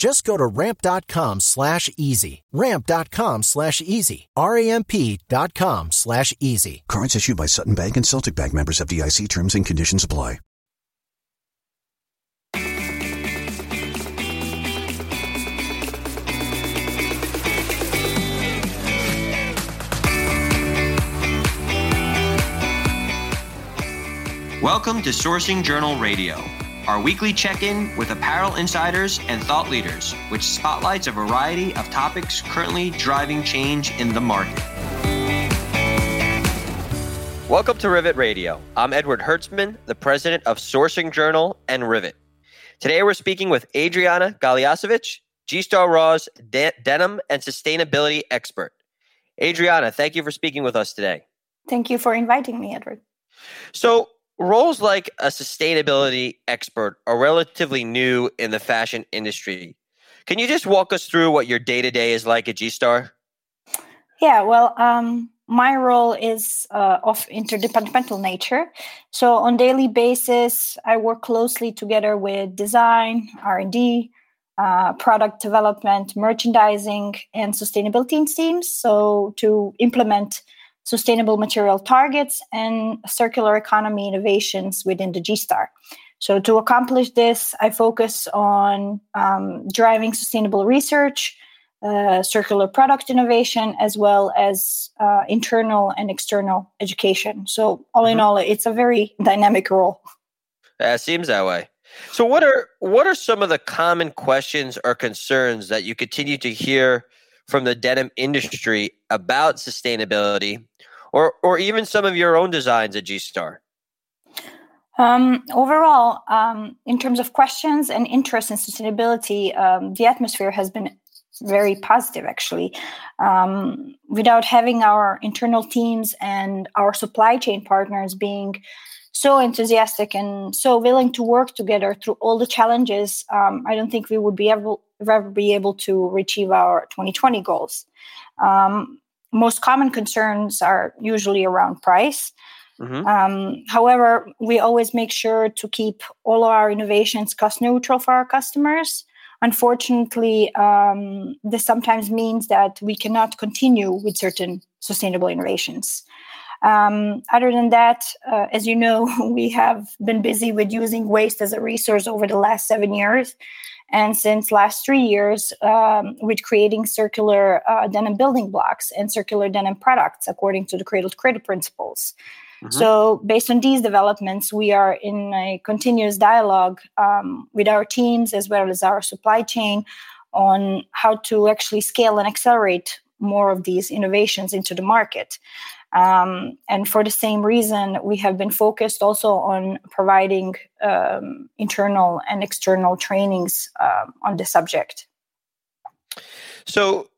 Just go to ramp.com slash easy. Ramp.com slash easy. R-A-M-P dot com slash easy. Cards issued by Sutton Bank and Celtic Bank members FDIC terms and conditions apply. Welcome to Sourcing Journal Radio, our weekly check in with apparel insiders and thought leaders, which spotlights a variety of topics currently driving change in the market. Welcome to Rivet Radio. I'm Edward Hertzman, the president of Sourcing Journal and Rivet. Today we're speaking with Adriana Galijasevic, G Star Raw's de- denim and sustainability expert. Adriana, thank you for speaking with us today. Thank you for inviting me, Edward. So, roles like a sustainability expert are relatively new in the fashion industry. Can you just walk us through what your day to day is like at G Star? Yeah, well, um, my role is uh, of interdepartmental nature. So on daily basis, I work closely together with design, R and D, uh, product development, merchandising, and sustainability teams. So to implement sustainable material targets and circular economy innovations within the G Star. So, to accomplish this, I focus on um, driving sustainable research, uh, circular product innovation, as well as uh, internal and external education. So, all mm-hmm. in all, it's a very dynamic role. Yeah, it seems that way. So, what are what are some of the common questions or concerns that you continue to hear from the denim industry about sustainability or or even some of your own designs at G Star? Um, overall, um, in terms of questions and interest in sustainability, um, the atmosphere has been very positive actually. Um, without having our internal teams and our supply chain partners being so enthusiastic and so willing to work together through all the challenges, um, I don't think we would be able ever be able to achieve our 2020 goals. Um, most common concerns are usually around price. Mm-hmm. Um, however, we always make sure to keep all of our innovations cost neutral for our customers. Unfortunately, um, this sometimes means that we cannot continue with certain sustainable innovations. Um, other than that, uh, as you know, we have been busy with using waste as a resource over the last seven years. And since last three years um, with creating circular uh, denim building blocks and circular denim products according to the cradle to cradle principles. Mm-hmm. so based on these developments we are in a continuous dialogue um, with our teams as well as our supply chain on how to actually scale and accelerate more of these innovations into the market um, and for the same reason, we have been focused also on providing um, internal and external trainings um, on the subject. So,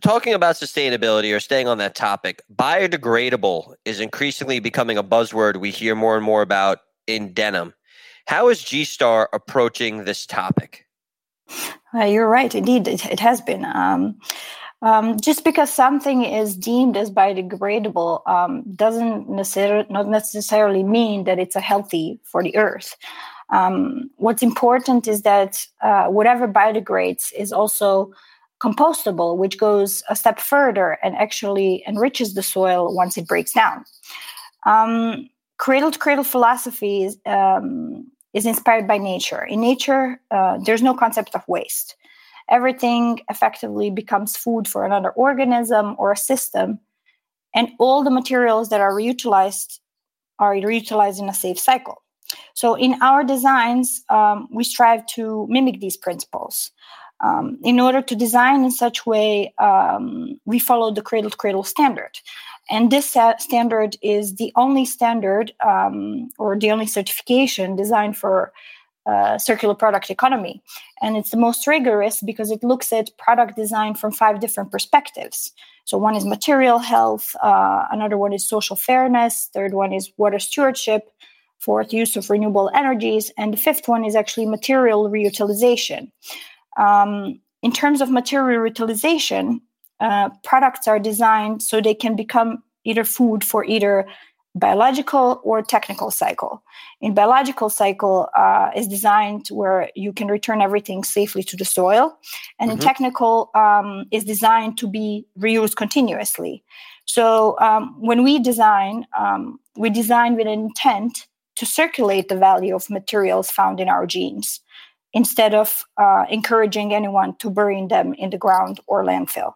talking about sustainability or staying on that topic, biodegradable is increasingly becoming a buzzword we hear more and more about in denim. How is G Star approaching this topic? Uh, you're right. Indeed, it, it has been. Um, um, just because something is deemed as biodegradable um, doesn't necessarily not necessarily mean that it's a healthy for the earth. Um, what's important is that uh, whatever biodegrades is also compostable, which goes a step further and actually enriches the soil once it breaks down. Um, cradle to cradle philosophy is, um, is inspired by nature. In nature, uh, there's no concept of waste everything effectively becomes food for another organism or a system and all the materials that are reutilized are reutilized in a safe cycle so in our designs, um, we strive to mimic these principles. Um, in order to design in such way, um, we follow the cradle to cradle standard. And this standard is the only standard um, or the only certification designed for uh, circular product economy. And it's the most rigorous because it looks at product design from five different perspectives. So, one is material health, uh, another one is social fairness, third one is water stewardship, fourth, use of renewable energies, and the fifth one is actually material reutilization. Um, in terms of material reutilization, uh, products are designed so they can become either food for either biological or technical cycle. In biological cycle uh, is designed where you can return everything safely to the soil, and mm-hmm. in technical um, is designed to be reused continuously. So um, when we design, um, we design with an intent to circulate the value of materials found in our jeans instead of uh, encouraging anyone to bury them in the ground or landfill.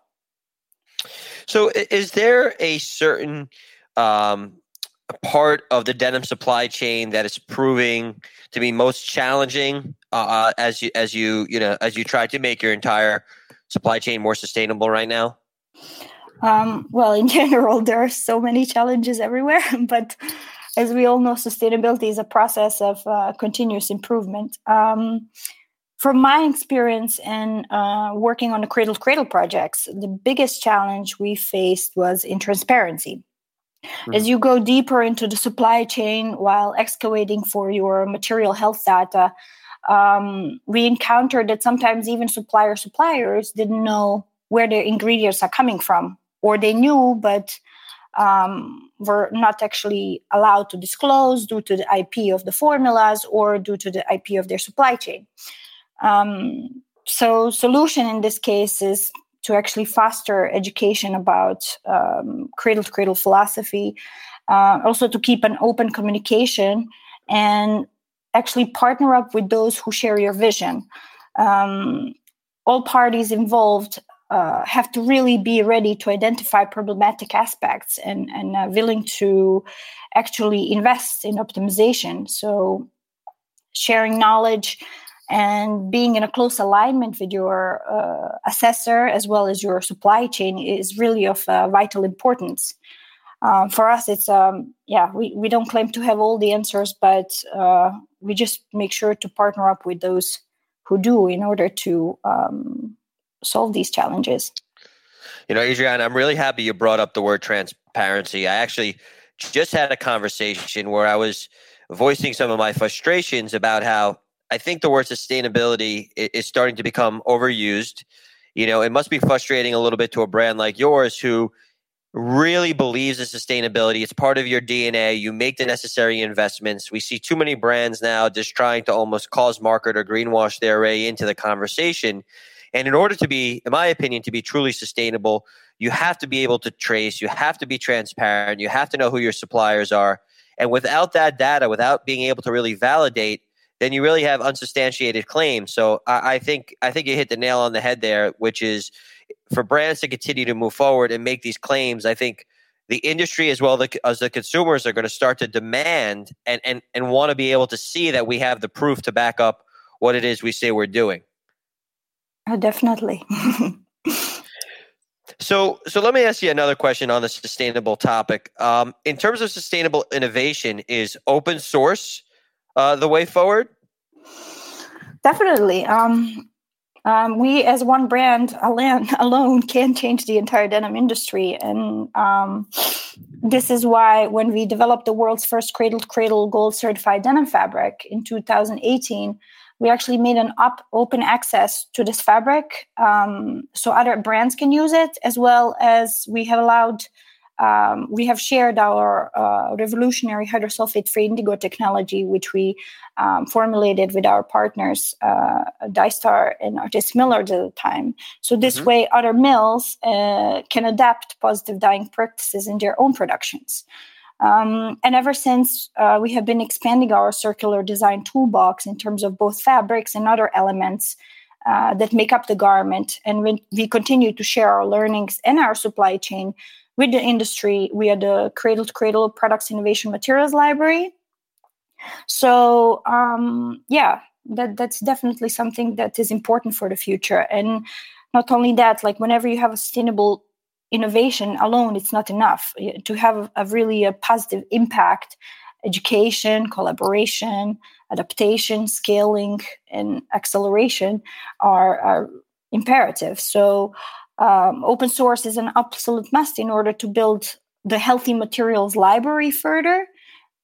So, is there a certain um, part of the denim supply chain that is proving to be most challenging uh, as you as you you know as you try to make your entire supply chain more sustainable right now? Um, well, in general, there are so many challenges everywhere, but as we all know, sustainability is a process of uh, continuous improvement. Um, from my experience in uh, working on the cradle cradle projects, the biggest challenge we faced was in transparency. Mm-hmm. As you go deeper into the supply chain while excavating for your material health data, um, we encountered that sometimes even supplier suppliers didn't know where their ingredients are coming from, or they knew but um, were not actually allowed to disclose due to the IP of the formulas or due to the IP of their supply chain. Um, so, solution in this case is to actually foster education about um, cradle to cradle philosophy, uh, also to keep an open communication and actually partner up with those who share your vision. Um, all parties involved uh, have to really be ready to identify problematic aspects and, and uh, willing to actually invest in optimization. So, sharing knowledge and being in a close alignment with your uh, assessor as well as your supply chain is really of uh, vital importance. Um, for us, it's um, yeah, we, we don't claim to have all the answers, but uh, we just make sure to partner up with those who do in order to um, solve these challenges. You know, Adrian, I'm really happy you brought up the word transparency. I actually just had a conversation where I was voicing some of my frustrations about how I think the word sustainability is starting to become overused. You know, it must be frustrating a little bit to a brand like yours who really believes in sustainability. It's part of your DNA. You make the necessary investments. We see too many brands now just trying to almost cause market or greenwash their way into the conversation. And in order to be, in my opinion, to be truly sustainable, you have to be able to trace, you have to be transparent, you have to know who your suppliers are. And without that data, without being able to really validate, then you really have unsubstantiated claims. So I, I think I think you hit the nail on the head there, which is for brands to continue to move forward and make these claims. I think the industry as well as the consumers are going to start to demand and and and want to be able to see that we have the proof to back up what it is we say we're doing. Oh, definitely. so, so let me ask you another question on the sustainable topic. Um, in terms of sustainable innovation, is open source uh, the way forward? Definitely. Um, um, we, as one brand alone, can change the entire denim industry, and um, this is why when we developed the world's first cradle-to-cradle gold certified denim fabric in 2018 we actually made an up open access to this fabric um, so other brands can use it as well as we have allowed um, we have shared our uh, revolutionary hydrosulfite free indigo technology which we um, formulated with our partners uh, DyStar and Artistic Milliners at the time so this mm-hmm. way other mills uh, can adapt positive dyeing practices in their own productions um, and ever since, uh, we have been expanding our circular design toolbox in terms of both fabrics and other elements uh, that make up the garment. And we, we continue to share our learnings and our supply chain with the industry. We are the Cradle to Cradle Products Innovation Materials Library. So um, yeah, that that's definitely something that is important for the future. And not only that, like whenever you have a sustainable innovation alone, it's not enough. To have a really a positive impact, education, collaboration, adaptation, scaling, and acceleration are, are imperative. So um, open source is an absolute must in order to build the healthy materials library further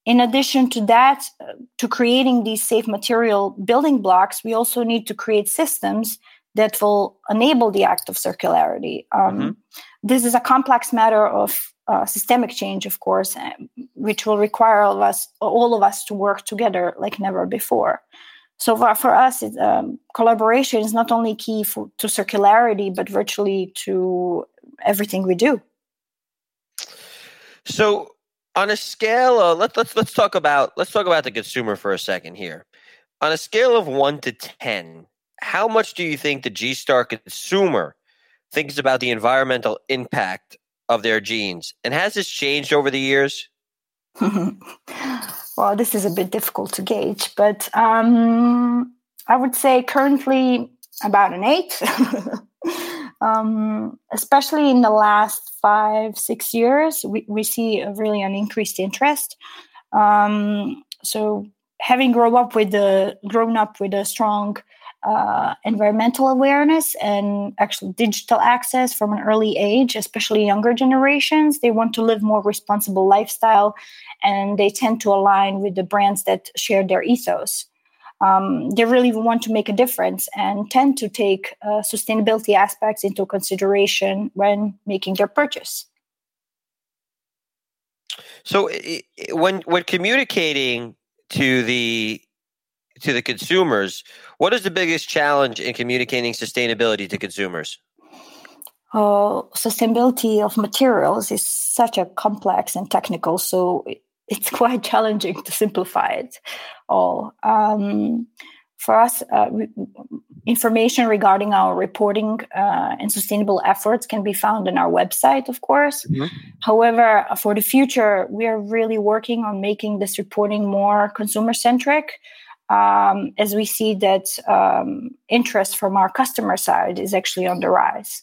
in addition to that, uh, to creating these safe material building blocks, we also need to create systems that will enable the act of circularity. Um, mm-hmm. This is a complex matter of uh, systemic change, of course, uh, which will require all of us, all of us, to work together like never before. So for, for us, it, um, collaboration is not only key for, to circularity, but virtually to everything we do. So on a scale of let's let's let's talk about let's talk about the consumer for a second here. On a scale of one to ten, how much do you think the G Star consumer thinks about the environmental impact of their jeans? And has this changed over the years? well, this is a bit difficult to gauge, but um, I would say currently about an eight. um, especially in the last five six years we, we see really an increased interest um, so having grown up with the grown up with a strong uh, environmental awareness and actually digital access from an early age especially younger generations they want to live more responsible lifestyle and they tend to align with the brands that share their ethos um, they really want to make a difference and tend to take uh, sustainability aspects into consideration when making their purchase. So, when when communicating to the to the consumers, what is the biggest challenge in communicating sustainability to consumers? Uh, sustainability of materials is such a complex and technical, so it's quite challenging to simplify it all. Um, for us, uh, information regarding our reporting uh, and sustainable efforts can be found on our website, of course. Mm-hmm. However, for the future, we are really working on making this reporting more consumer centric. Um, as we see that um, interest from our customer side is actually on the rise.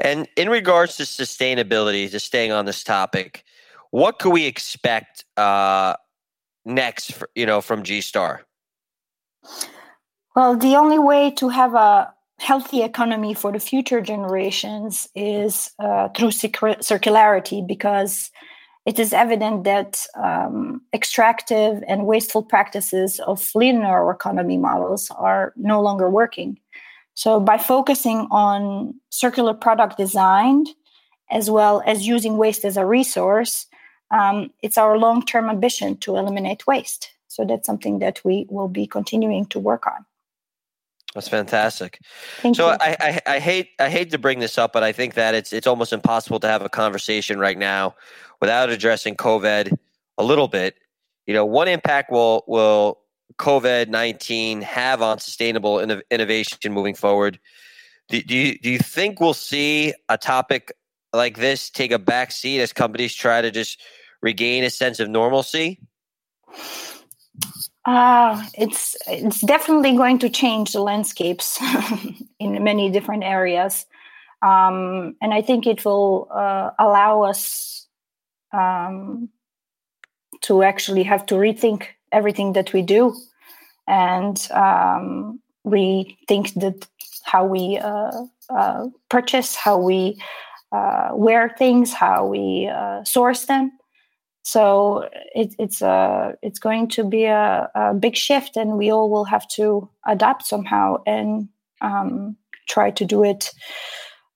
And in regards to sustainability, just staying on this topic, what could we expect uh, next? For, you know, from G Star. Well, the only way to have a healthy economy for the future generations is uh, through circularity, because it is evident that um, extractive and wasteful practices of linear economy models are no longer working. So, by focusing on circular product design as well as using waste as a resource, um, it's our long term ambition to eliminate waste. So, that's something that we will be continuing to work on. That's fantastic. Thank so. I, I, I, hate I hate to bring this up, but I think that it's it's almost impossible to have a conversation right now without addressing COVID a little bit. You know, one impact will will COVID 19 have on sustainable innovation moving forward? Do, do, you, do you think we'll see a topic like this take a back seat as companies try to just regain a sense of normalcy? Uh, it's it's definitely going to change the landscapes in many different areas, um, and I think it will uh, allow us um, to actually have to rethink everything that we do. And um, we think that how we uh, uh, purchase how we uh, wear things how we uh, source them so it, it's a uh, it's going to be a, a, big shift and we all will have to adapt somehow and um, try to do it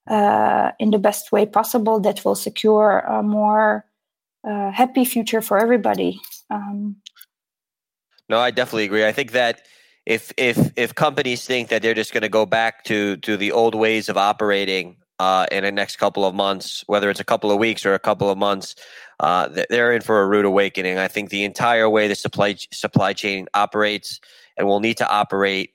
uh, in the best way possible that will secure a more happy future for everybody um, no, I definitely agree. I think that if if if companies think that they're just going to go back to to the old ways of operating uh, in the next couple of months, whether it's a couple of weeks or a couple of months, uh, they're in for a rude awakening. I think the entire way the supply supply chain operates and will need to operate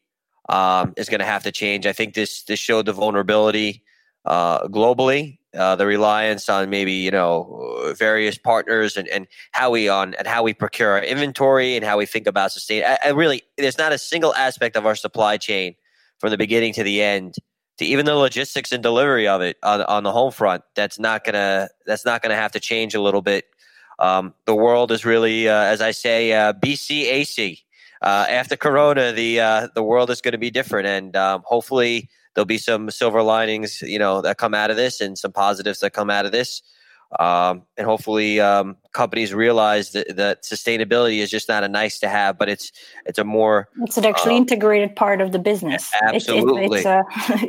um, is going to have to change. I think this this showed the vulnerability uh, globally uh, the reliance on maybe you know various partners and, and how we on and how we procure our inventory and how we think about sustain. I, I really, there's not a single aspect of our supply chain from the beginning to the end to even the logistics and delivery of it on, on the home front that's not gonna that's not gonna have to change a little bit. Um, the world is really uh, as i say uh, bcac uh, after corona the uh, the world is going to be different and um, hopefully there'll be some silver linings you know that come out of this and some positives that come out of this um, and hopefully um, companies realize that, that, sustainability is just not a nice to have, but it's it's a more it's an actually um, integrated part of the business. Absolutely, it's, it's,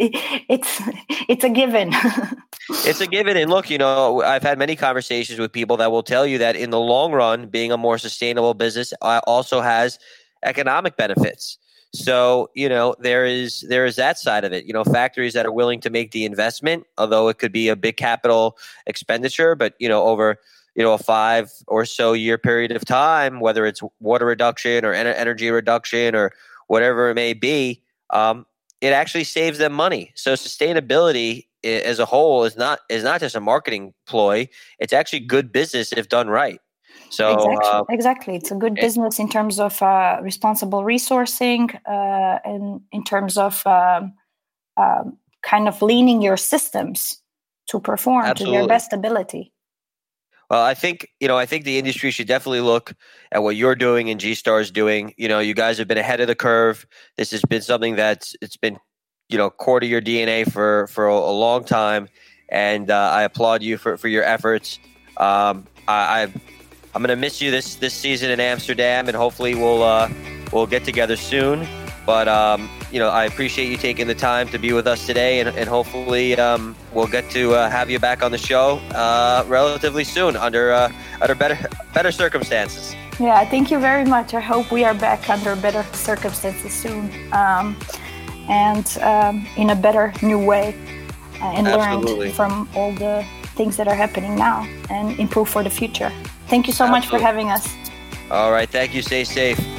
it's, a, it's it's a given. it's a given, and look, you know, I've had many conversations with people that will tell you that in the long run, being a more sustainable business uh, also has economic benefits. So you know there is there is that side of it. You know, factories that are willing to make the investment, although it could be a big capital expenditure, but you know over you know a five or so year period of time, whether it's water reduction or energy reduction or whatever it may be, um, it actually saves them money. So sustainability as a whole is not is not just a marketing ploy; it's actually good business if done right. So exactly, uh, exactly. it's a good it, business in terms of uh, responsible resourcing uh, and in terms of um, um, kind of leaning your systems to perform absolutely. to their best ability. Well, I think you know. I think the industry should definitely look at what you're doing and G Star is doing. You know, you guys have been ahead of the curve. This has been something that's it's been you know core to your DNA for for a, a long time, and uh, I applaud you for for your efforts. Um, I, I I'm going to miss you this this season in Amsterdam, and hopefully we'll uh, we'll get together soon. But um, you know, I appreciate you taking the time to be with us today, and, and hopefully um, we'll get to uh, have you back on the show uh, relatively soon under uh, under better better circumstances. Yeah, thank you very much. I hope we are back under better circumstances soon, um, and um, in a better new way, uh, and Absolutely. learn from all the things that are happening now and improve for the future. Thank you so Absolutely. much for having us. All right. Thank you. Stay safe.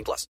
18 plus.